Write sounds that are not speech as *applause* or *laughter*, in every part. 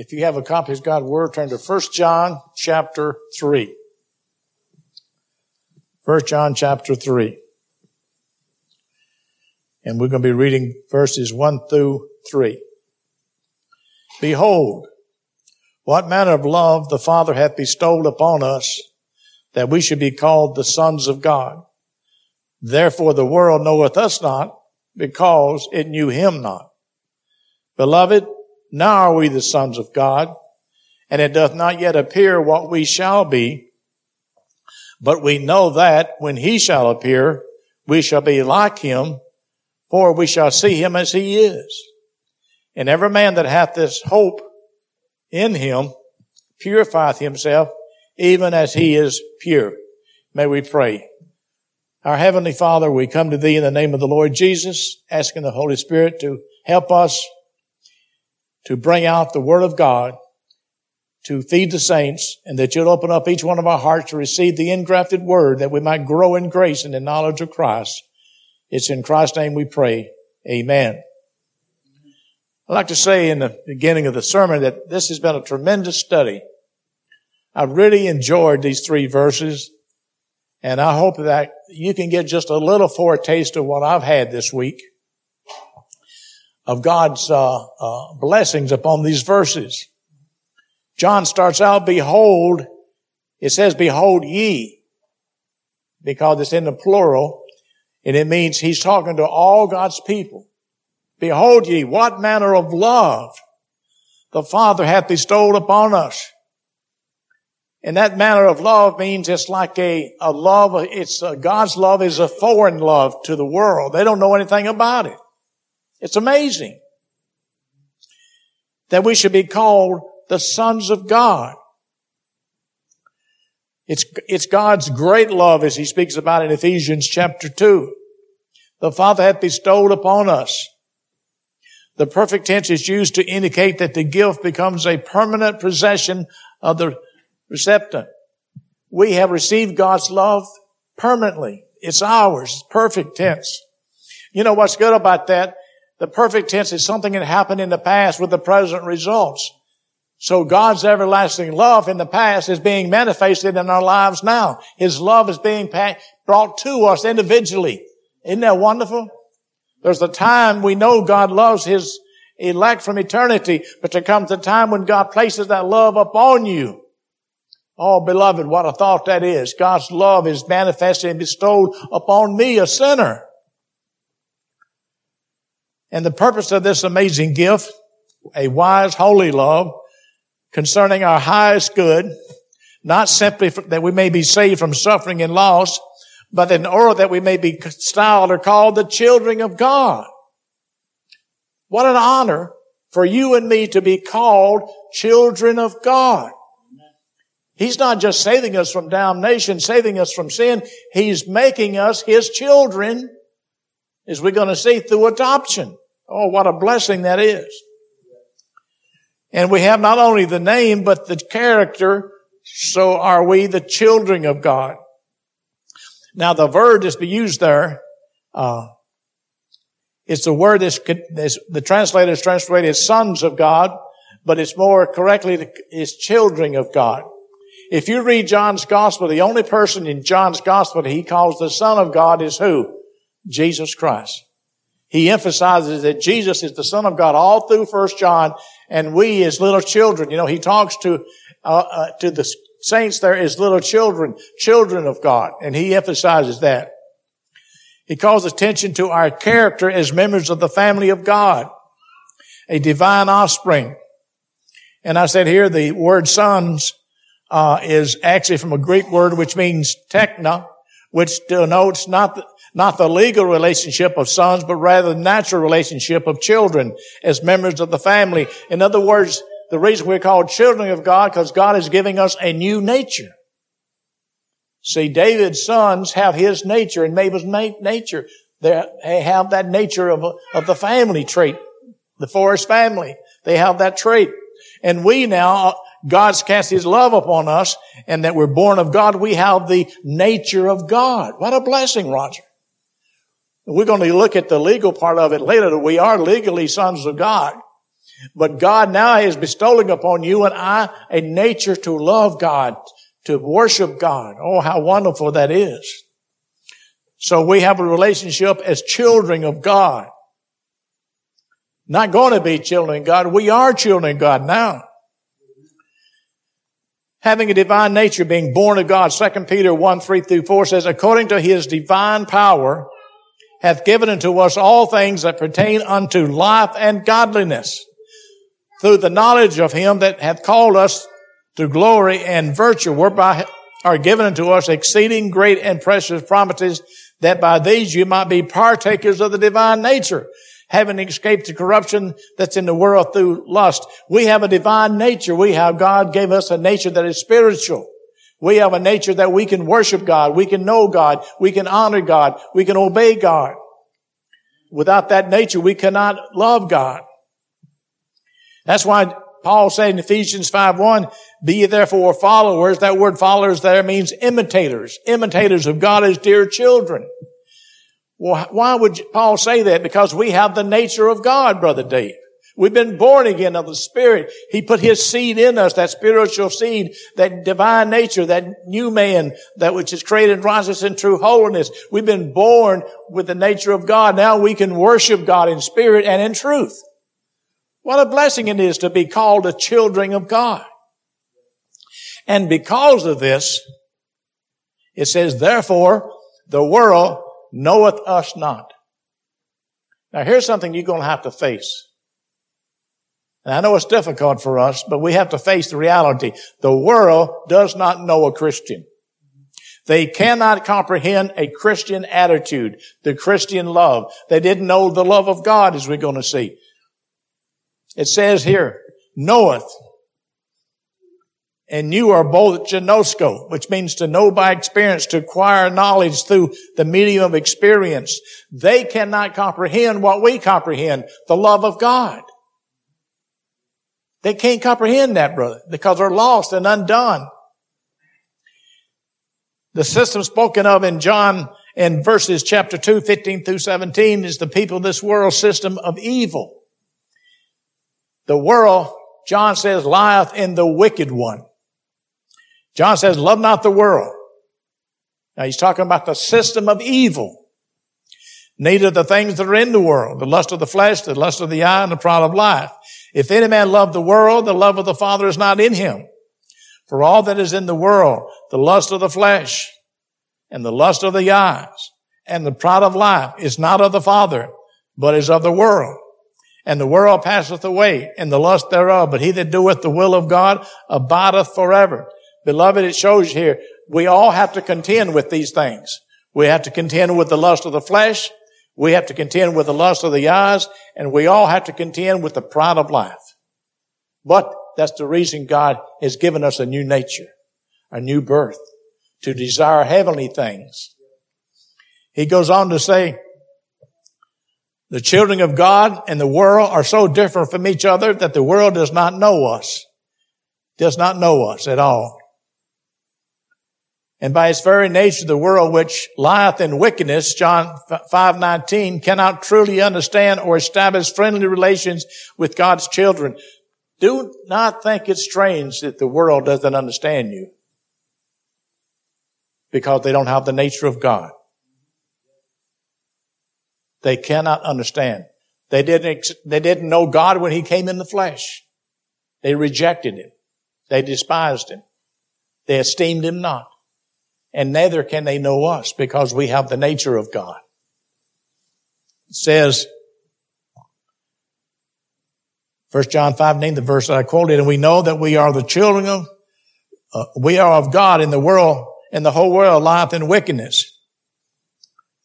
If you have a copy of God's Word, turn to 1 John chapter 3. 1 John chapter 3. And we're going to be reading verses 1 through 3. Behold, what manner of love the Father hath bestowed upon us that we should be called the sons of God. Therefore the world knoweth us not because it knew him not. Beloved, now are we the sons of God, and it doth not yet appear what we shall be, but we know that when he shall appear, we shall be like him, for we shall see him as he is. And every man that hath this hope in him purifieth himself even as he is pure. May we pray. Our Heavenly Father, we come to Thee in the name of the Lord Jesus, asking the Holy Spirit to help us to bring out the Word of God, to feed the saints, and that You'll open up each one of our hearts to receive the engrafted Word that we might grow in grace and in knowledge of Christ. It's in Christ's name we pray. Amen. I'd like to say in the beginning of the sermon that this has been a tremendous study. I really enjoyed these three verses, and I hope that you can get just a little foretaste of what I've had this week of God's uh, uh, blessings upon these verses. John starts out, "Behold," it says, "Behold ye," because it's in the plural, and it means he's talking to all God's people. Behold ye, what manner of love the Father hath bestowed upon us. And that manner of love means it's like a, a love, it's a, God's love is a foreign love to the world. They don't know anything about it. It's amazing that we should be called the sons of God. It's, it's God's great love as he speaks about in Ephesians chapter 2. The Father hath bestowed upon us the perfect tense is used to indicate that the gift becomes a permanent possession of the receptant. We have received God's love permanently. It's ours. Perfect tense. You know what's good about that? The perfect tense is something that happened in the past with the present results. So God's everlasting love in the past is being manifested in our lives now. His love is being brought to us individually. Isn't that wonderful? There's a time we know God loves His elect from eternity, but there comes a time when God places that love upon you. Oh, beloved, what a thought that is. God's love is manifested and bestowed upon me, a sinner. And the purpose of this amazing gift, a wise, holy love concerning our highest good, not simply that we may be saved from suffering and loss, but in order that we may be styled or called the children of God. What an honor for you and me to be called children of God. He's not just saving us from damnation, saving us from sin. He's making us His children, as we're going to see through adoption. Oh, what a blessing that is. And we have not only the name, but the character. So are we the children of God. Now the word that's used there, uh, it's the word that's, that's the translator is translated as sons of God, but it's more correctly is children of God. If you read John's gospel, the only person in John's gospel that he calls the son of God is who? Jesus Christ. He emphasizes that Jesus is the son of God all through First John, and we as little children, you know, he talks to uh, uh, to the saints there as little children, children of God. And he emphasizes that. He calls attention to our character as members of the family of God, a divine offspring. And I said here the word sons uh, is actually from a Greek word which means techna, which denotes not the, not the legal relationship of sons, but rather the natural relationship of children as members of the family. In other words, the reason we're called children of God, because God is giving us a new nature. See, David's sons have his nature and Mabel's nature. They have that nature of, of the family trait, the Forrest family. They have that trait. And we now, God's cast His love upon us and that we're born of God, we have the nature of God. What a blessing, Roger. We're going to look at the legal part of it later. We are legally sons of God. But God now is bestowing upon you and I a nature to love God, to worship God. Oh, how wonderful that is. So we have a relationship as children of God. Not going to be children of God. We are children of God now. Having a divine nature, being born of God, 2 Peter 1, 3 through 4 says, according to his divine power, hath given unto us all things that pertain unto life and godliness through the knowledge of him that hath called us to glory and virtue, whereby are given unto us exceeding great and precious promises, that by these you might be partakers of the divine nature, having escaped the corruption that's in the world through lust. We have a divine nature. We have, God gave us a nature that is spiritual. We have a nature that we can worship God. We can know God. We can honor God. We can obey God. Without that nature, we cannot love God. That's why Paul said in Ephesians 5.1, be ye therefore followers. That word followers there means imitators. Imitators of God as dear children. Well, why would Paul say that? Because we have the nature of God, Brother Dave. We've been born again of the Spirit. He put His seed in us, that spiritual seed, that divine nature, that new man, that which is created righteous and true holiness. We've been born with the nature of God. Now we can worship God in spirit and in truth. What a blessing it is to be called the children of God. And because of this, it says, therefore, the world knoweth us not. Now here's something you're going to have to face. And I know it's difficult for us, but we have to face the reality. The world does not know a Christian. They cannot comprehend a Christian attitude, the Christian love. They didn't know the love of God as we're going to see. It says here, knoweth. And you are both gnosko, which means to know by experience, to acquire knowledge through the medium of experience. They cannot comprehend what we comprehend, the love of God. They can't comprehend that, brother, because they're lost and undone. The system spoken of in John in verses chapter 2, 15 through 17 is the people of this world system of evil. The world, John says, lieth in the wicked one. John says, love not the world. Now he's talking about the system of evil. Neither the things that are in the world, the lust of the flesh, the lust of the eye, and the pride of life. If any man love the world, the love of the Father is not in him. For all that is in the world, the lust of the flesh, and the lust of the eyes, and the pride of life is not of the Father, but is of the world and the world passeth away and the lust thereof, but he that doeth the will of God abideth forever. Beloved, it shows here, we all have to contend with these things. We have to contend with the lust of the flesh. We have to contend with the lust of the eyes, and we all have to contend with the pride of life. But that's the reason God has given us a new nature, a new birth, to desire heavenly things. He goes on to say, the children of God and the world are so different from each other that the world does not know us. Does not know us at all. And by its very nature, the world which lieth in wickedness, John 5:19, cannot truly understand or establish friendly relations with God's children. Do not think it strange that the world doesn't understand you. Because they don't have the nature of God. They cannot understand. They didn't, they didn't know God when He came in the flesh. They rejected Him. They despised Him. They esteemed Him not. And neither can they know us because we have the nature of God. It says, 1 John 5, 9, the verse that I quoted, and we know that we are the children of, uh, we are of God in the world, and the whole world lieth in wickedness.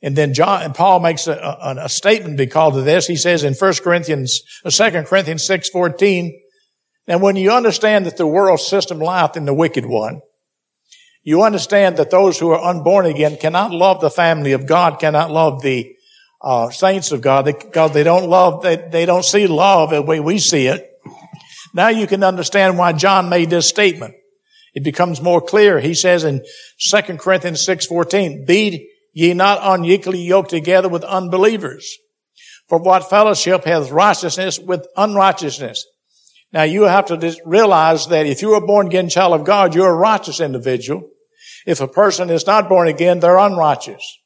And then John and Paul makes a, a, a, statement because of this. He says in 1 Corinthians, 2 uh, Corinthians 6, 14, and when you understand that the world system lieth in the wicked one, you understand that those who are unborn again cannot love the family of God, cannot love the uh, saints of God because they don't love, they, they don't see love the way we see it. Now you can understand why John made this statement. It becomes more clear. He says in 2 Corinthians 6:14, be ye not unequally yoked together with unbelievers. For what fellowship has righteousness with unrighteousness? Now you have to realize that if you're a born again child of God, you're a righteous individual. If a person is not born again, they're unrighteous.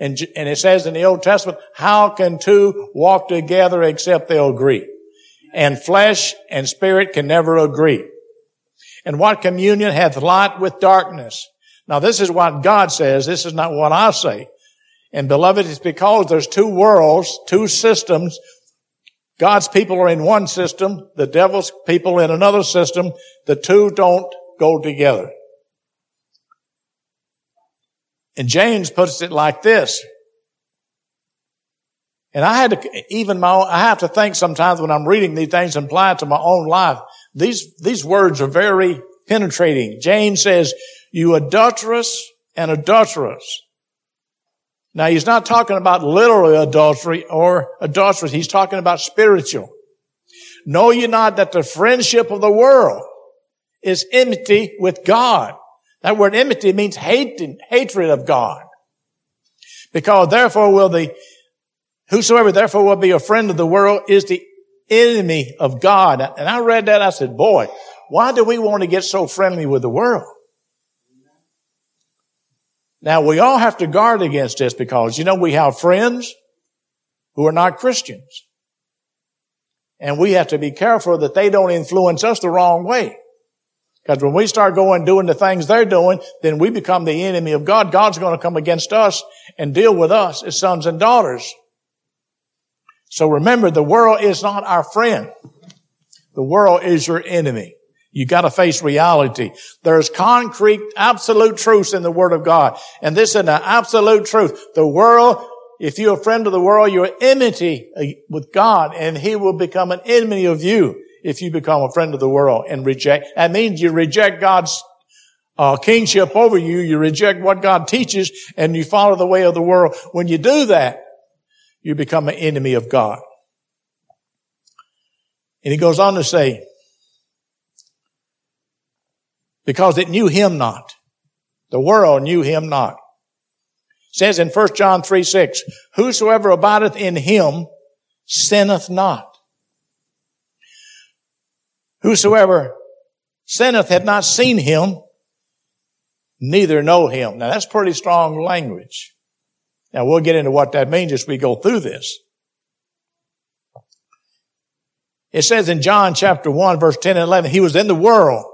And, and it says in the Old Testament, how can two walk together except they'll agree? And flesh and spirit can never agree. And what communion hath light with darkness? Now this is what God says. This is not what I say. And beloved, it's because there's two worlds, two systems. God's people are in one system, the devil's people in another system. The two don't go together. And James puts it like this. And I had to, even my own, I have to think sometimes when I'm reading these things and apply it to my own life. These, these words are very penetrating. James says, you adulterous and adulterous. Now he's not talking about literal adultery or adultery. He's talking about spiritual. Know ye not that the friendship of the world is enmity with God. That word enmity means hate, hatred of God. Because therefore will the, whosoever therefore will be a friend of the world is the enemy of God. And I read that, I said, boy, why do we want to get so friendly with the world? Now we all have to guard against this because, you know, we have friends who are not Christians. And we have to be careful that they don't influence us the wrong way. Because when we start going doing the things they're doing, then we become the enemy of God. God's going to come against us and deal with us as sons and daughters. So remember, the world is not our friend. The world is your enemy. You gotta face reality. There's concrete, absolute truths in the Word of God. And this is an absolute truth. The world, if you're a friend of the world, you're enmity uh, with God and He will become an enemy of you if you become a friend of the world and reject. That means you reject God's uh, kingship over you. You reject what God teaches and you follow the way of the world. When you do that, you become an enemy of God. And he goes on to say, because it knew him not. The world knew him not. It says in 1 John 3, 6, whosoever abideth in him sinneth not. Whosoever sinneth had not seen him, neither know him. Now that's pretty strong language. Now we'll get into what that means as we go through this. It says in John chapter 1 verse 10 and 11, he was in the world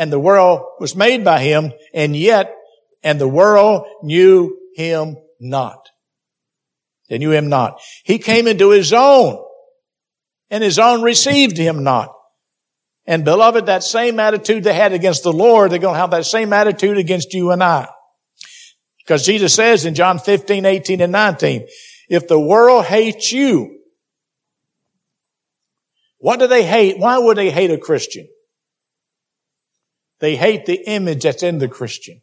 and the world was made by him, and yet, and the world knew him not. They knew him not. He came into his own, and his own received him not. And beloved, that same attitude they had against the Lord, they're going to have that same attitude against you and I. Because Jesus says in John 15, 18, and 19, if the world hates you, what do they hate? Why would they hate a Christian? They hate the image that's in the Christian.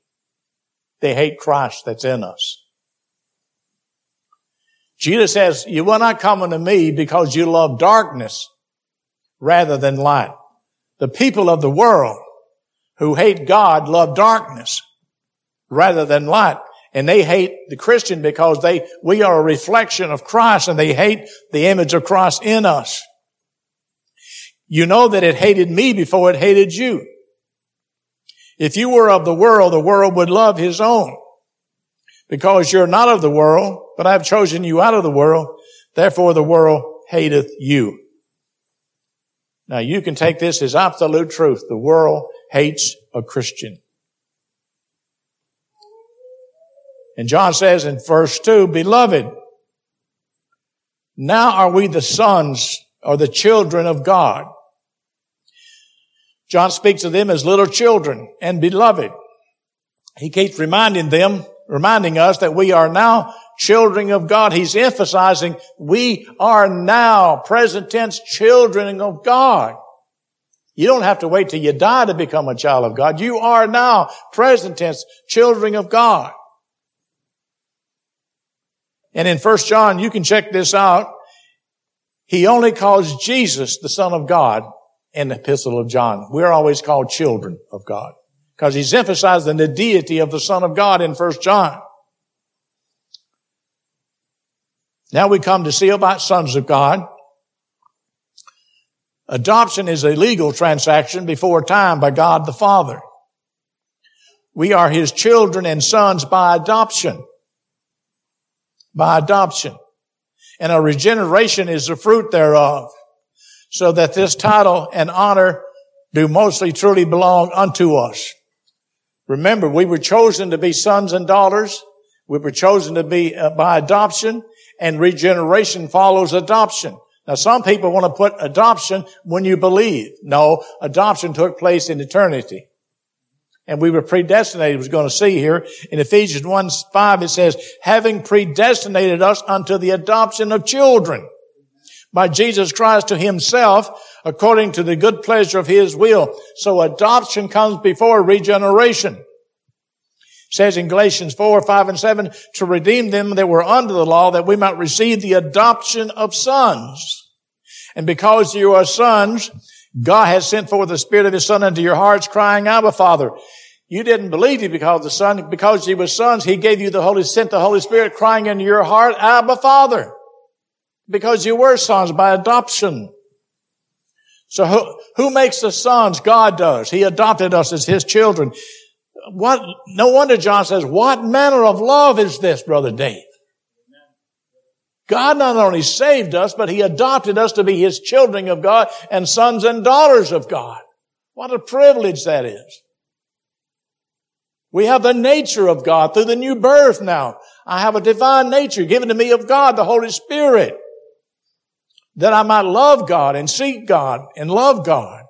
They hate Christ that's in us. Jesus says, you will not come unto me because you love darkness rather than light. The people of the world who hate God love darkness rather than light. And they hate the Christian because they, we are a reflection of Christ and they hate the image of Christ in us. You know that it hated me before it hated you. If you were of the world, the world would love his own. Because you're not of the world, but I've chosen you out of the world, therefore the world hateth you. Now you can take this as absolute truth. The world hates a Christian. And John says in verse 2, Beloved, now are we the sons or the children of God. John speaks of them as little children and beloved. He keeps reminding them, reminding us that we are now children of God. He's emphasizing we are now present tense children of God. You don't have to wait till you die to become a child of God. You are now present tense children of God. And in 1 John, you can check this out. He only calls Jesus the Son of God in the epistle of John. We're always called children of God because he's emphasizing the deity of the Son of God in 1 John. Now we come to see about sons of God. Adoption is a legal transaction before time by God the Father. We are His children and sons by adoption. By adoption. And a regeneration is the fruit thereof. So that this title and honor do mostly truly belong unto us. Remember, we were chosen to be sons and daughters. We were chosen to be uh, by adoption and regeneration follows adoption. Now some people want to put adoption when you believe. No, adoption took place in eternity. And we were predestinated, we're going to see here in Ephesians 1, 5, it says, having predestinated us unto the adoption of children by Jesus Christ to himself according to the good pleasure of his will. So adoption comes before regeneration says in Galatians 4, 5, and 7, to redeem them that were under the law, that we might receive the adoption of sons. And because you are sons, God has sent forth the Spirit of His Son into your hearts, crying, Abba, Father. You didn't believe Him because the Son, because He was sons, He gave you the Holy, sent the Holy Spirit crying into your heart, Abba, Father. Because you were sons by adoption. So who, who makes the sons? God does. He adopted us as His children what, no wonder John says, what manner of love is this, Brother Dave? God not only saved us, but He adopted us to be His children of God and sons and daughters of God. What a privilege that is. We have the nature of God through the new birth now. I have a divine nature given to me of God, the Holy Spirit, that I might love God and seek God and love God.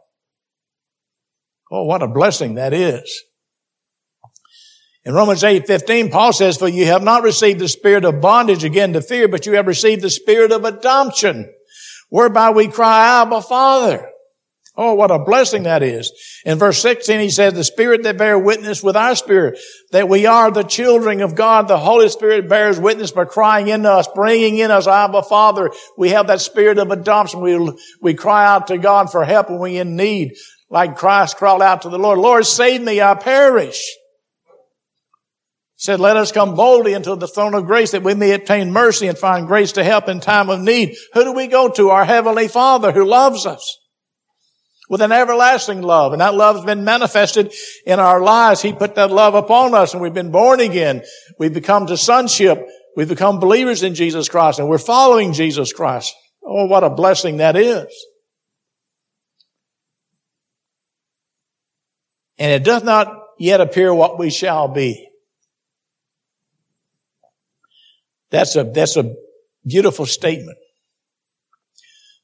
Oh, what a blessing that is. In Romans 8, 15, Paul says, For you have not received the spirit of bondage again to fear, but you have received the spirit of adoption, whereby we cry, Abba, Father. Oh, what a blessing that is. In verse 16, he says, the spirit that bear witness with our spirit that we are the children of God. The Holy Spirit bears witness by crying in us, bringing in us, Abba Father. We have that spirit of adoption. We, we cry out to God for help when we're in need. Like Christ crawled out to the Lord, Lord, save me, I perish said, let us come boldly into the throne of grace that we may obtain mercy and find grace to help in time of need. Who do we go to? Our heavenly father who loves us with an everlasting love. And that love has been manifested in our lives. He put that love upon us and we've been born again. We've become to sonship. We've become believers in Jesus Christ and we're following Jesus Christ. Oh, what a blessing that is. And it does not yet appear what we shall be. That's a, that's a beautiful statement.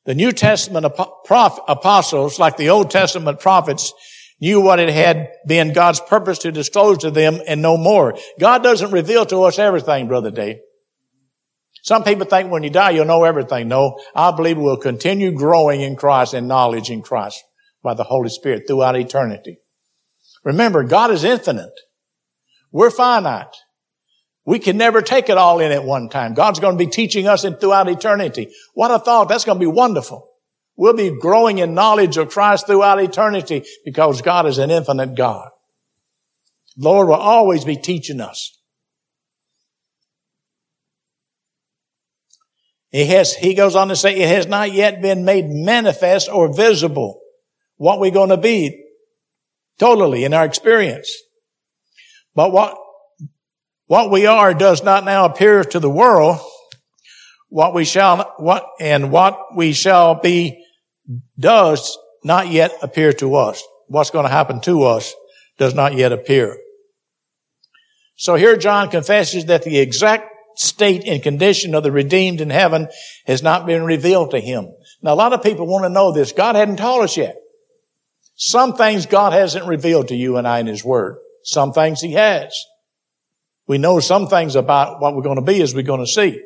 The New Testament apostles, like the Old Testament prophets, knew what it had been God's purpose to disclose to them and no more. God doesn't reveal to us everything, Brother Dave. Some people think when you die, you'll know everything. No, I believe we'll continue growing in Christ and knowledge in Christ by the Holy Spirit throughout eternity. Remember, God is infinite. We're finite. We can never take it all in at one time. God's going to be teaching us in throughout eternity. What a thought. That's going to be wonderful. We'll be growing in knowledge of Christ throughout eternity because God is an infinite God. Lord will always be teaching us. He has, he goes on to say, it has not yet been made manifest or visible what we're going to be totally in our experience. But what what we are does not now appear to the world. What we shall, what, and what we shall be does not yet appear to us. What's going to happen to us does not yet appear. So here John confesses that the exact state and condition of the redeemed in heaven has not been revealed to him. Now a lot of people want to know this. God hadn't told us yet. Some things God hasn't revealed to you and I in His Word. Some things He has. We know some things about what we're going to be as we're going to see.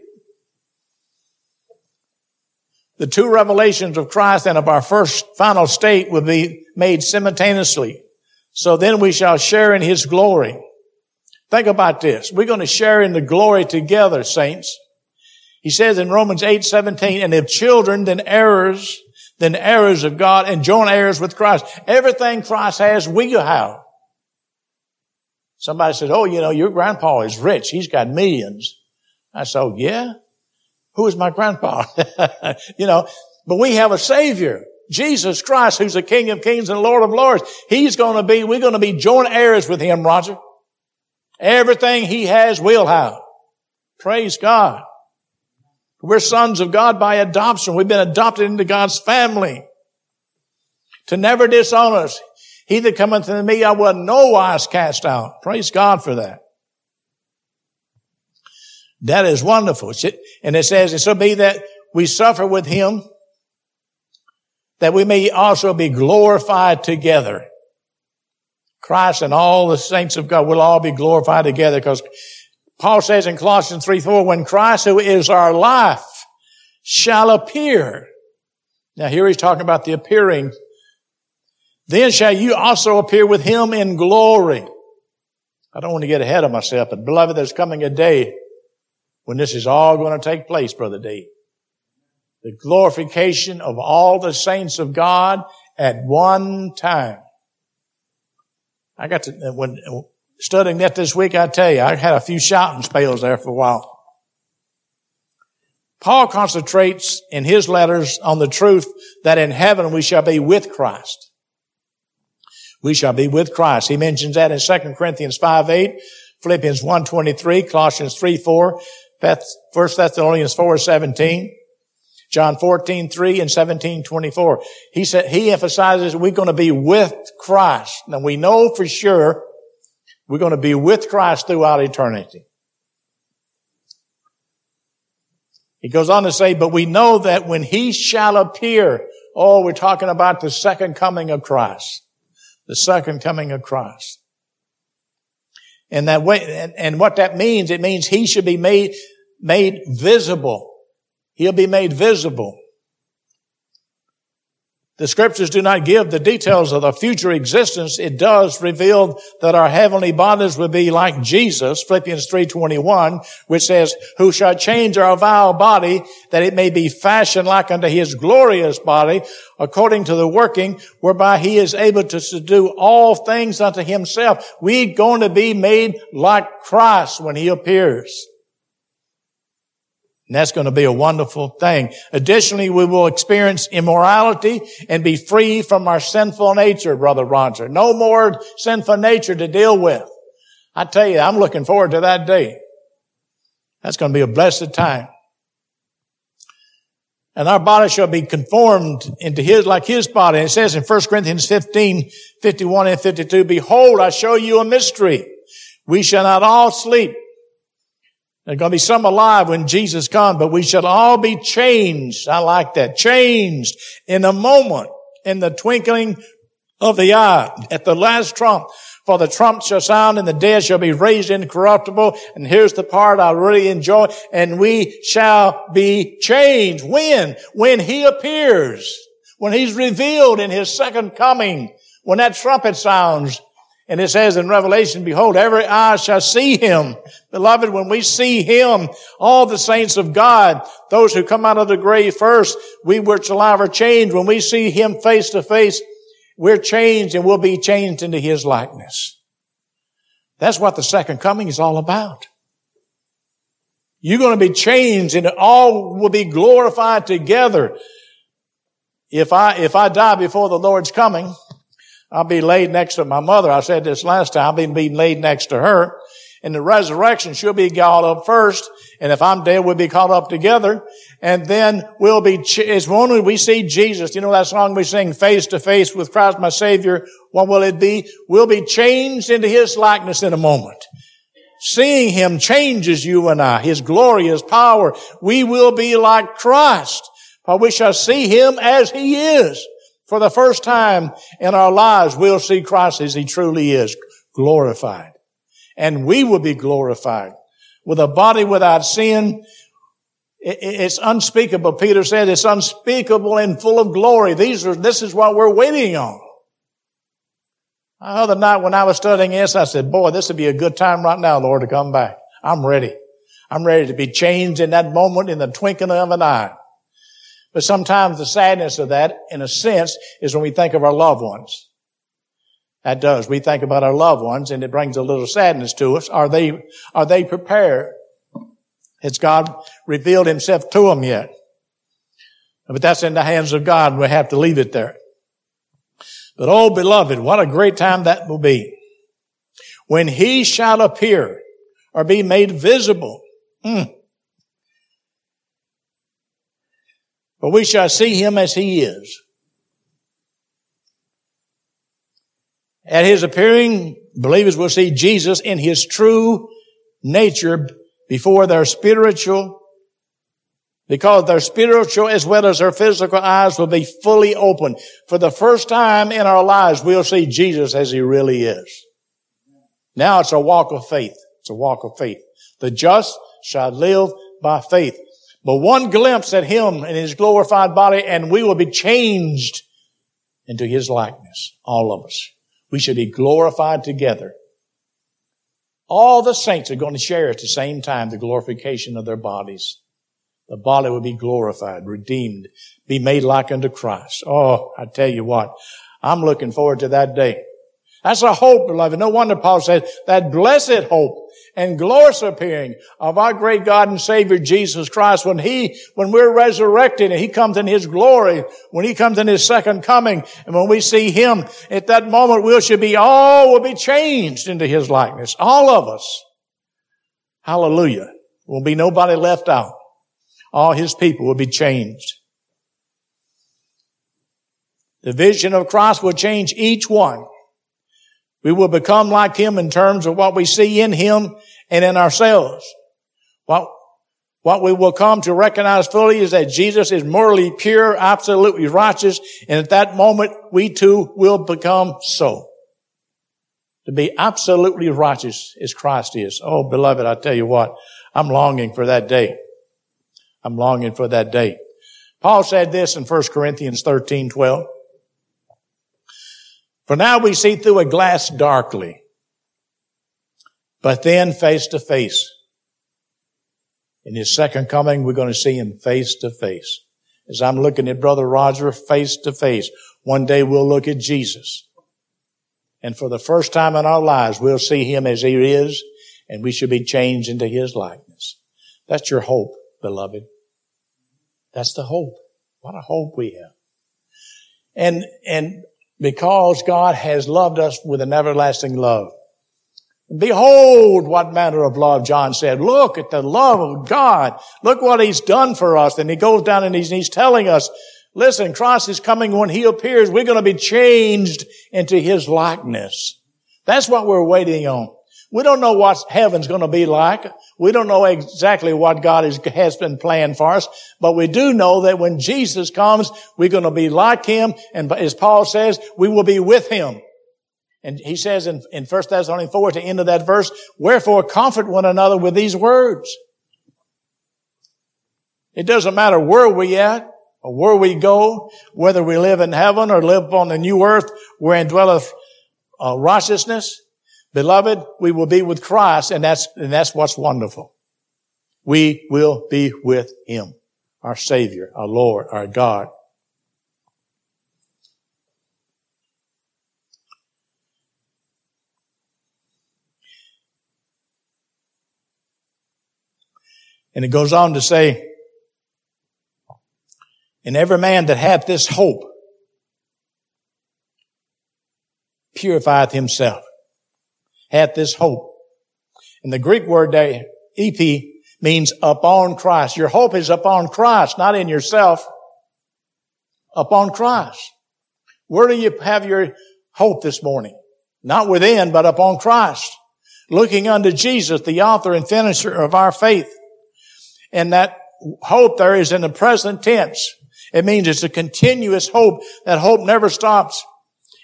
The two revelations of Christ and of our first final state will be made simultaneously. So then we shall share in His glory. Think about this. We're going to share in the glory together, saints. He says in Romans 8, 17, and if children, then heirs, then heirs of God and joint heirs with Christ. Everything Christ has, we have. Somebody said, oh, you know, your grandpa is rich. He's got millions. I said, oh, yeah? Who is my grandpa? *laughs* you know, but we have a savior. Jesus Christ, who's the King of Kings and Lord of Lords. He's going to be, we're going to be joint heirs with him, Roger. Everything he has, we'll have. Praise God. We're sons of God by adoption. We've been adopted into God's family. To never disown us. He that cometh to me, I will no wise cast out. Praise God for that. That is wonderful. And it says, it shall be that we suffer with him, that we may also be glorified together. Christ and all the saints of God will all be glorified together because Paul says in Colossians 3, 4, when Christ who is our life shall appear. Now here he's talking about the appearing. Then shall you also appear with him in glory. I don't want to get ahead of myself, but beloved, there's coming a day when this is all going to take place, Brother D. The glorification of all the saints of God at one time. I got to, when, studying that this week, I tell you, I had a few shouting spells there for a while. Paul concentrates in his letters on the truth that in heaven we shall be with Christ. We shall be with Christ. He mentions that in 2 Corinthians 5, 8, Philippians 1, 23, Colossians 3, 4, 1 Thessalonians 4, 17, John 14, 3 and 17, 24. He said, he emphasizes we're going to be with Christ. Now we know for sure we're going to be with Christ throughout eternity. He goes on to say, but we know that when he shall appear, oh, we're talking about the second coming of Christ. The second coming of Christ. And that way, and, and what that means, it means he should be made, made visible. He'll be made visible. The scriptures do not give the details of the future existence. It does reveal that our heavenly bodies will be like Jesus, Philippians 3.21, which says, who shall change our vile body that it may be fashioned like unto his glorious body according to the working whereby he is able to subdue all things unto himself. We're going to be made like Christ when he appears. And that's going to be a wonderful thing. Additionally, we will experience immorality and be free from our sinful nature, Brother Roger. No more sinful nature to deal with. I tell you, I'm looking forward to that day. That's going to be a blessed time. And our body shall be conformed into his, like his body. And it says in 1 Corinthians 15, 51 and 52, Behold, I show you a mystery. We shall not all sleep there's going to be some alive when Jesus comes, but we shall all be changed. I like that. Changed in a moment, in the twinkling of the eye, at the last trump. For the trump shall sound and the dead shall be raised incorruptible. And here's the part I really enjoy. And we shall be changed. When? When he appears. When he's revealed in his second coming. When that trumpet sounds. And it says in Revelation, behold, every eye shall see him. Beloved, when we see him, all the saints of God, those who come out of the grave first, we which alive are changed. When we see him face to face, we're changed and we'll be changed into his likeness. That's what the second coming is all about. You're going to be changed and all will be glorified together. If I, if I die before the Lord's coming, I'll be laid next to my mother. I said this last time. I'll be laid next to her. In the resurrection, she'll be caught up first. And if I'm dead, we'll be caught up together. And then we'll be, it's when we see Jesus. You know that song we sing, face to face with Christ my Savior. What will it be? We'll be changed into His likeness in a moment. Seeing Him changes you and I. His glory, His power. We will be like Christ. For we shall see Him as He is. For the first time in our lives, we'll see Christ as He truly is, glorified. And we will be glorified. With a body without sin, it's unspeakable. Peter said it's unspeakable and full of glory. These are, this is what we're waiting on. The other night when I was studying this, I said, boy, this would be a good time right now, Lord, to come back. I'm ready. I'm ready to be changed in that moment in the twinkling of an eye. But sometimes the sadness of that, in a sense, is when we think of our loved ones. That does. We think about our loved ones and it brings a little sadness to us. Are they, are they prepared? Has God revealed himself to them yet? But that's in the hands of God. And we have to leave it there. But oh, beloved, what a great time that will be. When he shall appear or be made visible. Mm. But we shall see him as he is. At his appearing, believers will see Jesus in his true nature before their spiritual, because their spiritual as well as their physical eyes will be fully open. For the first time in our lives, we'll see Jesus as he really is. Now it's a walk of faith. It's a walk of faith. The just shall live by faith. But one glimpse at him in his glorified body and we will be changed into his likeness. All of us. We should be glorified together. All the saints are going to share at the same time the glorification of their bodies. The body will be glorified, redeemed, be made like unto Christ. Oh, I tell you what, I'm looking forward to that day. That's a hope, beloved. No wonder Paul said that blessed hope and glorious appearing of our great God and Savior Jesus Christ when He, when we're resurrected and He comes in His glory, when He comes in His second coming, and when we see Him, at that moment we should be, all will be changed into His likeness. All of us. Hallelujah. Will be nobody left out. All His people will be changed. The vision of Christ will change each one. We will become like Him in terms of what we see in Him and in ourselves. What, what we will come to recognize fully is that Jesus is morally pure, absolutely righteous, and at that moment we too will become so. To be absolutely righteous as Christ is. Oh, beloved, I tell you what, I'm longing for that day. I'm longing for that day. Paul said this in 1 Corinthians 13, 12. For now we see through a glass darkly, but then face to face. In his second coming, we're going to see him face to face. As I'm looking at Brother Roger face to face, one day we'll look at Jesus. And for the first time in our lives, we'll see him as he is, and we should be changed into his likeness. That's your hope, beloved. That's the hope. What a hope we have. And, and because God has loved us with an everlasting love. Behold what manner of love, John said. Look at the love of God. Look what He's done for us. And He goes down and He's, he's telling us, listen, Christ is coming when He appears. We're going to be changed into His likeness. That's what we're waiting on. We don't know what heaven's going to be like. We don't know exactly what God has been planned for us, but we do know that when Jesus comes, we're going to be like Him, and as Paul says, we will be with Him. And he says in, in 1 Thessalonians 4, at the end of that verse, wherefore comfort one another with these words. It doesn't matter where we at, or where we go, whether we live in heaven or live on the new earth wherein dwelleth uh, righteousness. Beloved, we will be with Christ and that's, and that's what's wonderful. We will be with Him, our Savior, our Lord, our God. And it goes on to say, and every man that hath this hope purifieth himself hath this hope. And the Greek word there, epi, means upon Christ. Your hope is upon Christ, not in yourself. Upon Christ. Where do you have your hope this morning? Not within, but upon Christ. Looking unto Jesus, the author and finisher of our faith. And that hope there is in the present tense. It means it's a continuous hope. That hope never stops.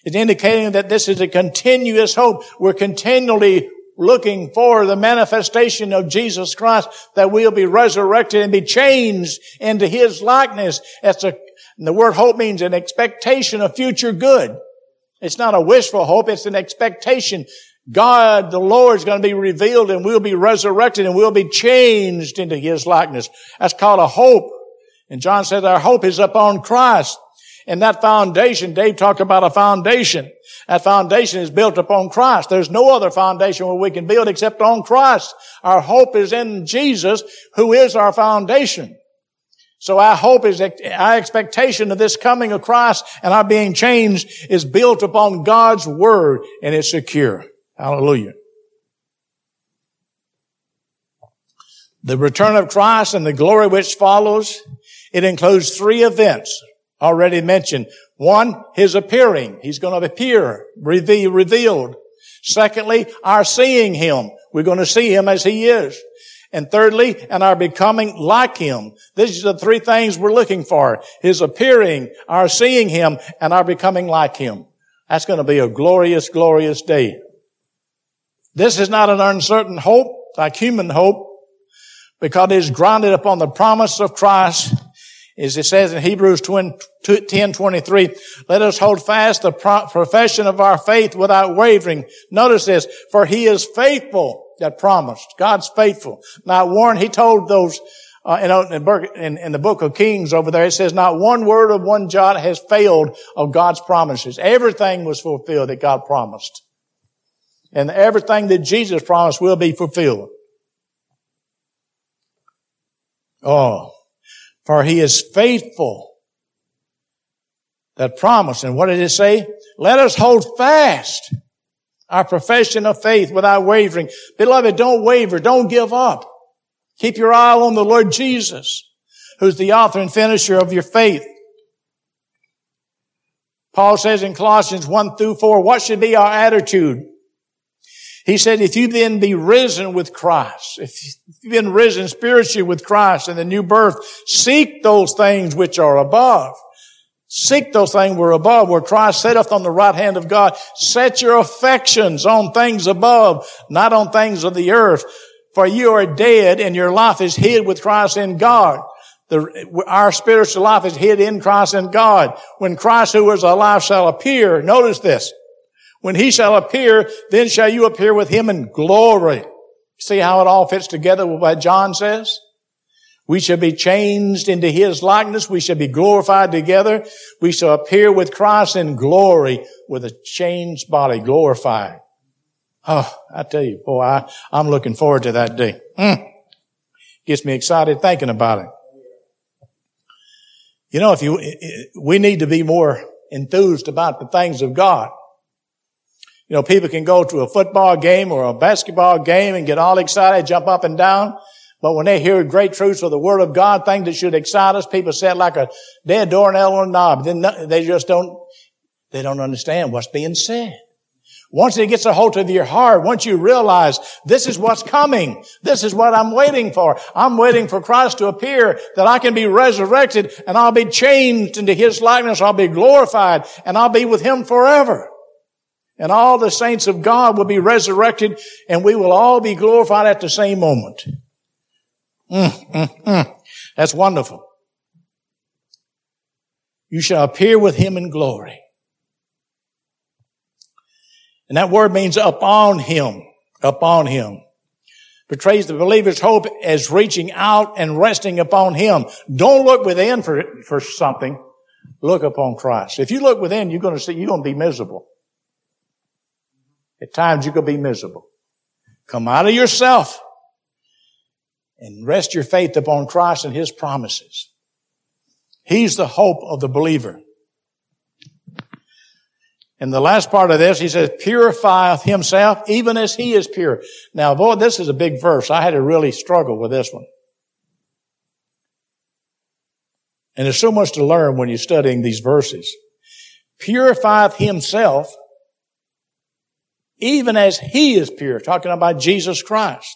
It's indicating that this is a continuous hope. We're continually looking for the manifestation of Jesus Christ that we'll be resurrected and be changed into His likeness. That's a, the word hope means an expectation of future good. It's not a wishful hope, it's an expectation. God, the Lord is going to be revealed and we'll be resurrected and we'll be changed into His likeness. That's called a hope. And John said our hope is upon Christ. And that foundation, Dave talked about a foundation. That foundation is built upon Christ. There's no other foundation where we can build except on Christ. Our hope is in Jesus, who is our foundation. So our hope is, our expectation of this coming of Christ and our being changed is built upon God's Word and it's secure. Hallelujah. The return of Christ and the glory which follows, it includes three events already mentioned. One, His appearing. He's going to appear, reveal, revealed. Secondly, our seeing Him. We're going to see Him as He is. And thirdly, and our becoming like Him. These are the three things we're looking for. His appearing, our seeing Him, and our becoming like Him. That's going to be a glorious, glorious day. This is not an uncertain hope, like human hope, because it is grounded upon the promise of Christ. As it says in Hebrews 10, 23, let us hold fast the profession of our faith without wavering. Notice this, for he is faithful that promised. God's faithful. Not one, he told those, uh, in, in, the book of Kings over there, it says not one word of one jot has failed of God's promises. Everything was fulfilled that God promised. And everything that Jesus promised will be fulfilled. Oh, for he is faithful. That promise. And what did it say? Let us hold fast our profession of faith without wavering. Beloved, don't waver. Don't give up. Keep your eye on the Lord Jesus, who's the author and finisher of your faith. Paul says in Colossians 1 through 4, what should be our attitude? He said, if you then be risen with Christ, if you've been risen spiritually with Christ in the new birth, seek those things which are above. Seek those things were above, where Christ sitteth on the right hand of God. Set your affections on things above, not on things of the earth. For you are dead and your life is hid with Christ in God. The, our spiritual life is hid in Christ in God. When Christ who is alive shall appear, notice this, when he shall appear, then shall you appear with him in glory. See how it all fits together with what John says? We shall be changed into his likeness. We shall be glorified together. We shall appear with Christ in glory with a changed body, glorified. Oh, I tell you, boy, I, am looking forward to that day. Mm. Gets me excited thinking about it. You know, if you, we need to be more enthused about the things of God. You know, people can go to a football game or a basketball game and get all excited, jump up and down. But when they hear great truths of the Word of God, things that should excite us, people sit like a dead doornail on a knob. Then they just don't, they don't understand what's being said. Once it gets a hold of your heart, once you realize this is what's coming, this is what I'm waiting for. I'm waiting for Christ to appear, that I can be resurrected and I'll be changed into His likeness. I'll be glorified and I'll be with Him forever. And all the saints of God will be resurrected and we will all be glorified at the same moment. Mm, mm, mm. That's wonderful. You shall appear with him in glory. And that word means upon him, upon him. Portrays the believer's hope as reaching out and resting upon him. Don't look within for, for something. Look upon Christ. If you look within, you're going to see, you're going to be miserable. At times you could be miserable. Come out of yourself and rest your faith upon Christ and His promises. He's the hope of the believer. In the last part of this, he says, purifieth himself even as he is pure. Now, boy, this is a big verse. I had to really struggle with this one. And there's so much to learn when you're studying these verses. Purifieth himself even as he is pure, talking about Jesus Christ.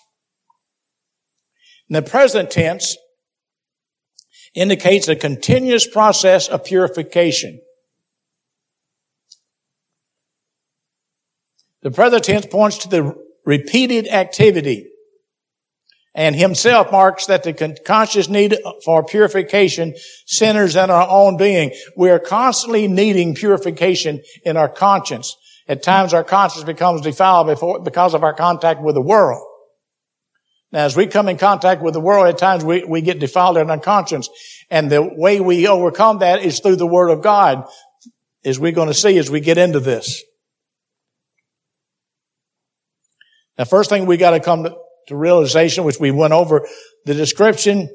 In the present tense indicates a continuous process of purification. The present tense points to the repeated activity and himself marks that the conscious need for purification centers in our own being. We are constantly needing purification in our conscience. At times our conscience becomes defiled before, because of our contact with the world. Now, as we come in contact with the world, at times we, we get defiled in our conscience. And the way we overcome that is through the Word of God, as we're going to see as we get into this. Now, first thing we got to come to realization, which we went over, the description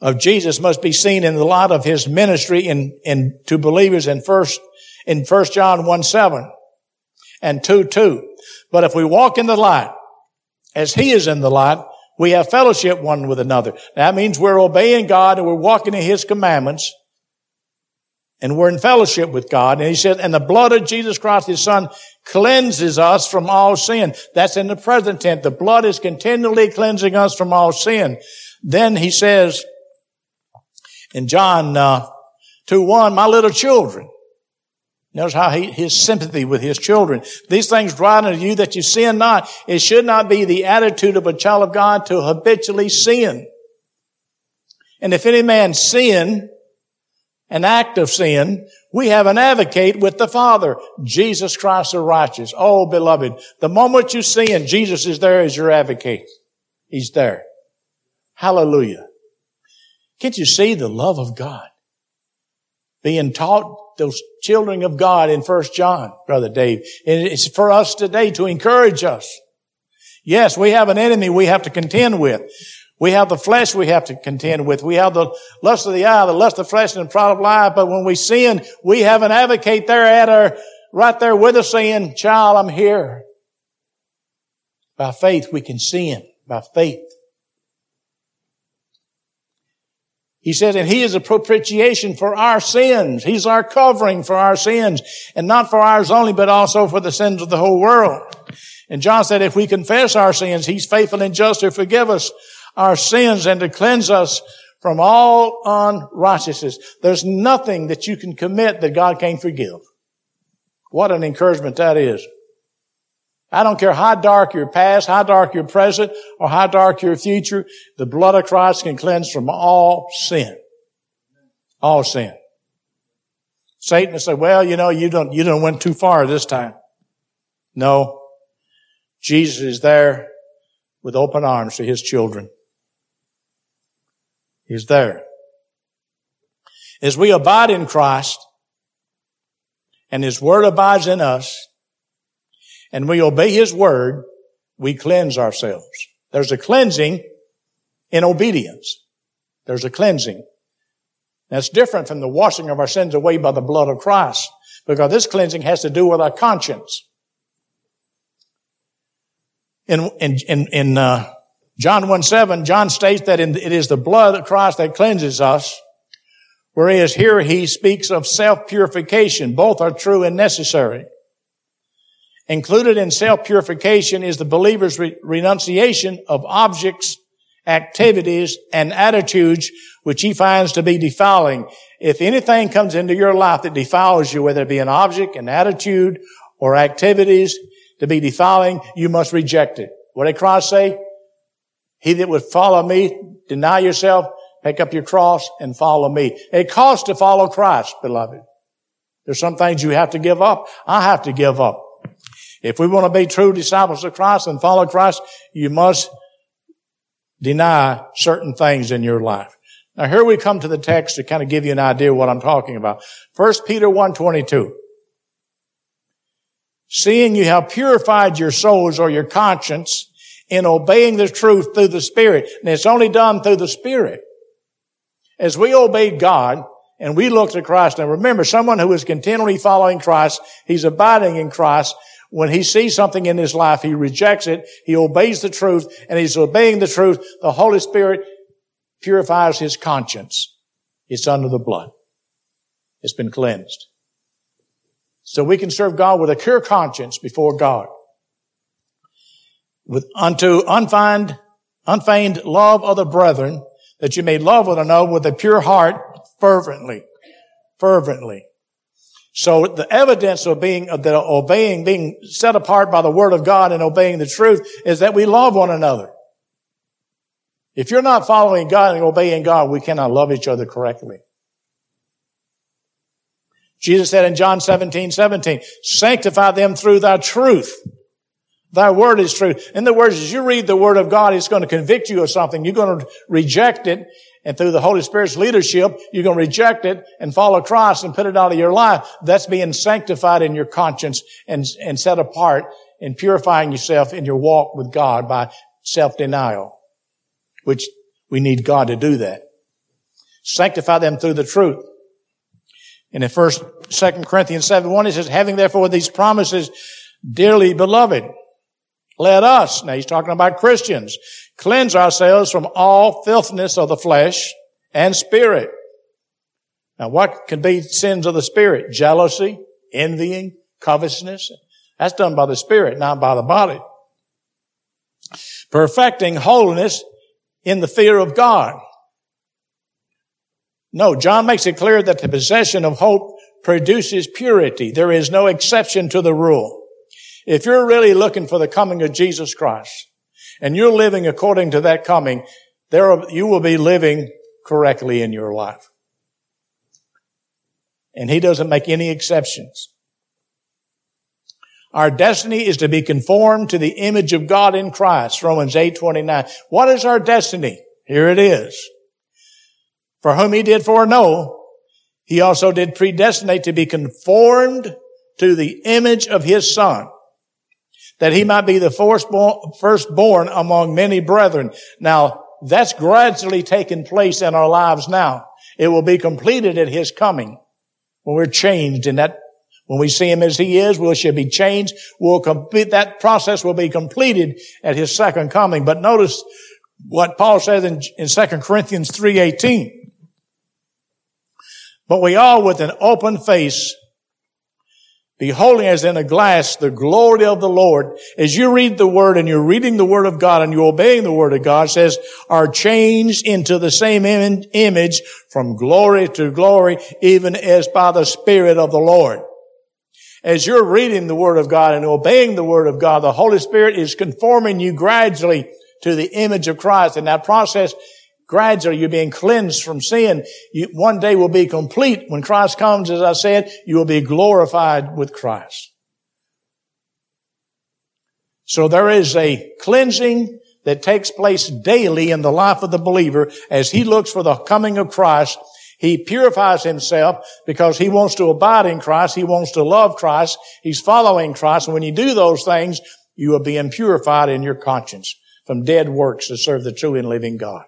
of Jesus must be seen in the light of his ministry in, in to believers in first in first John 1 7 and 2 2. But if we walk in the light, as he is in the light, we have fellowship one with another. That means we're obeying God and we're walking in his commandments and we're in fellowship with God. And he said, and the blood of Jesus Christ, his son, cleanses us from all sin. That's in the present tense. The blood is continually cleansing us from all sin. Then he says in John uh, 2 1, my little children. Notice how he, his sympathy with his children. These things write unto you that you sin not. It should not be the attitude of a child of God to habitually sin. And if any man sin, an act of sin, we have an advocate with the Father, Jesus Christ the righteous. Oh, beloved, the moment you sin, Jesus is there as your advocate. He's there. Hallelujah. Can't you see the love of God being taught those children of God in First John, Brother Dave? And it's for us today to encourage us. Yes, we have an enemy we have to contend with. We have the flesh we have to contend with. We have the lust of the eye, the lust of the flesh, and the pride of life. But when we sin, we have an advocate there at our, right there with us saying, child, I'm here. By faith, we can sin. By faith. He says, and He is a propitiation for our sins. He's our covering for our sins. And not for ours only, but also for the sins of the whole world. And John said, if we confess our sins, He's faithful and just to forgive us our sins and to cleanse us from all unrighteousness. There's nothing that you can commit that God can't forgive. What an encouragement that is. I don't care how dark your past, how dark your present, or how dark your future, the blood of Christ can cleanse from all sin. All sin. Satan will say, well, you know, you don't, you don't went too far this time. No. Jesus is there with open arms to his children. He's there. As we abide in Christ and His Word abides in us and we obey His Word, we cleanse ourselves. There's a cleansing in obedience. There's a cleansing. That's different from the washing of our sins away by the blood of Christ because this cleansing has to do with our conscience. In, in, in, in uh, John 1 7, John states that it is the blood of Christ that cleanses us, whereas here he speaks of self-purification. Both are true and necessary. Included in self-purification is the believer's re- renunciation of objects, activities, and attitudes which he finds to be defiling. If anything comes into your life that defiles you, whether it be an object, an attitude, or activities to be defiling, you must reject it. What did Christ say? He that would follow me, deny yourself, pick up your cross and follow me. It costs to follow Christ, beloved. There's some things you have to give up. I have to give up. If we want to be true disciples of Christ and follow Christ, you must deny certain things in your life. Now here we come to the text to kind of give you an idea of what I'm talking about. 1 Peter 1.22. Seeing you have purified your souls or your conscience in obeying the truth through the Spirit. And it's only done through the Spirit. As we obey God and we look to Christ, and remember, someone who is continually following Christ, he's abiding in Christ. When he sees something in his life, he rejects it, he obeys the truth, and he's obeying the truth. The Holy Spirit purifies his conscience. It's under the blood. It's been cleansed. So we can serve God with a pure conscience before God with unto unfeigned, unfeigned love of the brethren, that you may love one another with a pure heart fervently. Fervently. So the evidence of being, of obeying, being set apart by the word of God and obeying the truth is that we love one another. If you're not following God and obeying God, we cannot love each other correctly. Jesus said in John 17, 17, sanctify them through thy truth. Thy word is true. In the words, as you read the word of God, it's going to convict you of something. You're going to reject it. And through the Holy Spirit's leadership, you're going to reject it and follow Christ and put it out of your life. That's being sanctified in your conscience and, and set apart and purifying yourself in your walk with God by self-denial, which we need God to do that. Sanctify them through the truth. And in first, second Corinthians 7, 1, it says, having therefore these promises, dearly beloved, let us, now he's talking about Christians, cleanse ourselves from all filthiness of the flesh and spirit. Now what can be sins of the spirit? Jealousy, envying, covetousness. That's done by the spirit, not by the body. Perfecting holiness in the fear of God. No, John makes it clear that the possession of hope produces purity. There is no exception to the rule. If you're really looking for the coming of Jesus Christ and you're living according to that coming, there are, you will be living correctly in your life. And he doesn't make any exceptions. Our destiny is to be conformed to the image of God in Christ, Romans 8, 29. What is our destiny? Here it is. For whom he did foreknow, he also did predestinate to be conformed to the image of his son, that he might be the firstborn among many brethren. Now, that's gradually taking place in our lives now. It will be completed at his coming when we're changed in that when we see him as he is, we shall be changed. We'll complete, that process will be completed at his second coming. But notice what Paul says in, in 2 Corinthians 3.18. But we all with an open face, beholding as in a glass the glory of the Lord. As you read the word and you're reading the word of God and you're obeying the word of God, says, are changed into the same Im- image from glory to glory, even as by the Spirit of the Lord. As you're reading the Word of God and obeying the Word of God, the Holy Spirit is conforming you gradually to the image of Christ. And that process gradually you're being cleansed from sin. You, one day will be complete. When Christ comes, as I said, you will be glorified with Christ. So there is a cleansing that takes place daily in the life of the believer as he looks for the coming of Christ. He purifies himself because he wants to abide in Christ. He wants to love Christ. He's following Christ. And when you do those things, you are being purified in your conscience from dead works to serve the true and living God.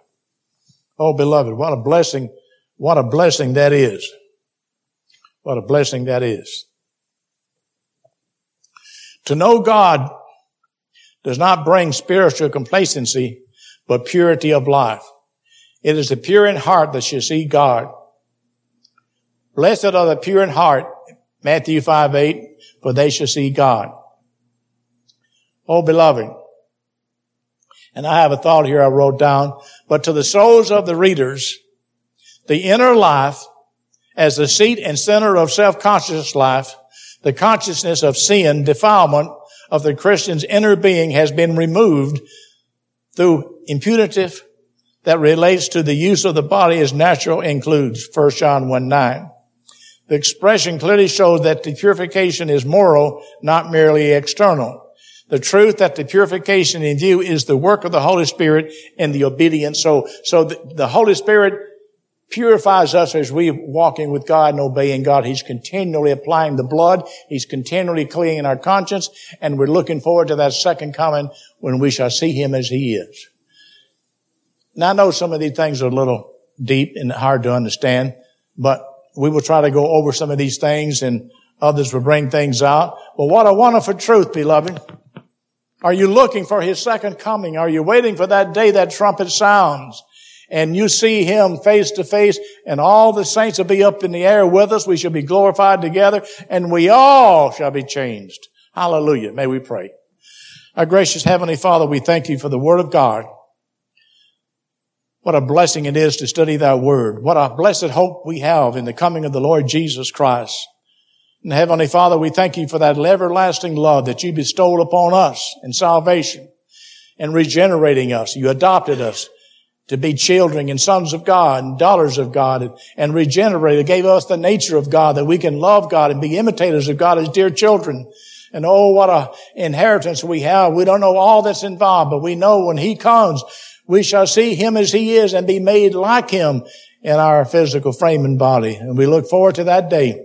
Oh, beloved, what a blessing, what a blessing that is. What a blessing that is. To know God does not bring spiritual complacency, but purity of life. It is the pure in heart that shall see God. Blessed are the pure in heart, Matthew 5, 8, for they shall see God. Oh, beloved, and I have a thought here I wrote down, but to the souls of the readers, the inner life as the seat and center of self-conscious life, the consciousness of sin, defilement of the Christian's inner being has been removed through imputative that relates to the use of the body as natural includes 1 John 1 9. The expression clearly shows that the purification is moral, not merely external the truth that the purification in view is the work of the Holy Spirit and the obedience. So, so the, the Holy Spirit purifies us as we walking with God and obeying God. He's continually applying the blood. He's continually cleaning our conscience. And we're looking forward to that second coming when we shall see Him as He is. Now I know some of these things are a little deep and hard to understand, but we will try to go over some of these things and others will bring things out. But what a wonderful truth, beloved. Are you looking for his second coming? Are you waiting for that day that trumpet sounds? And you see him face to face and all the saints will be up in the air with us. We shall be glorified together and we all shall be changed. Hallelujah. May we pray. Our gracious Heavenly Father, we thank you for the Word of God. What a blessing it is to study thy Word. What a blessed hope we have in the coming of the Lord Jesus Christ. And Heavenly Father, we thank you for that everlasting love that you bestowed upon us in salvation and regenerating us. You adopted us to be children and sons of God and daughters of God and, and regenerated, gave us the nature of God that we can love God and be imitators of God as dear children. And oh, what a inheritance we have. We don't know all that's involved, but we know when He comes, we shall see Him as He is and be made like Him in our physical frame and body. And we look forward to that day.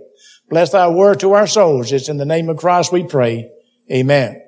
Bless thy word to our souls. It's in the name of Christ we pray. Amen.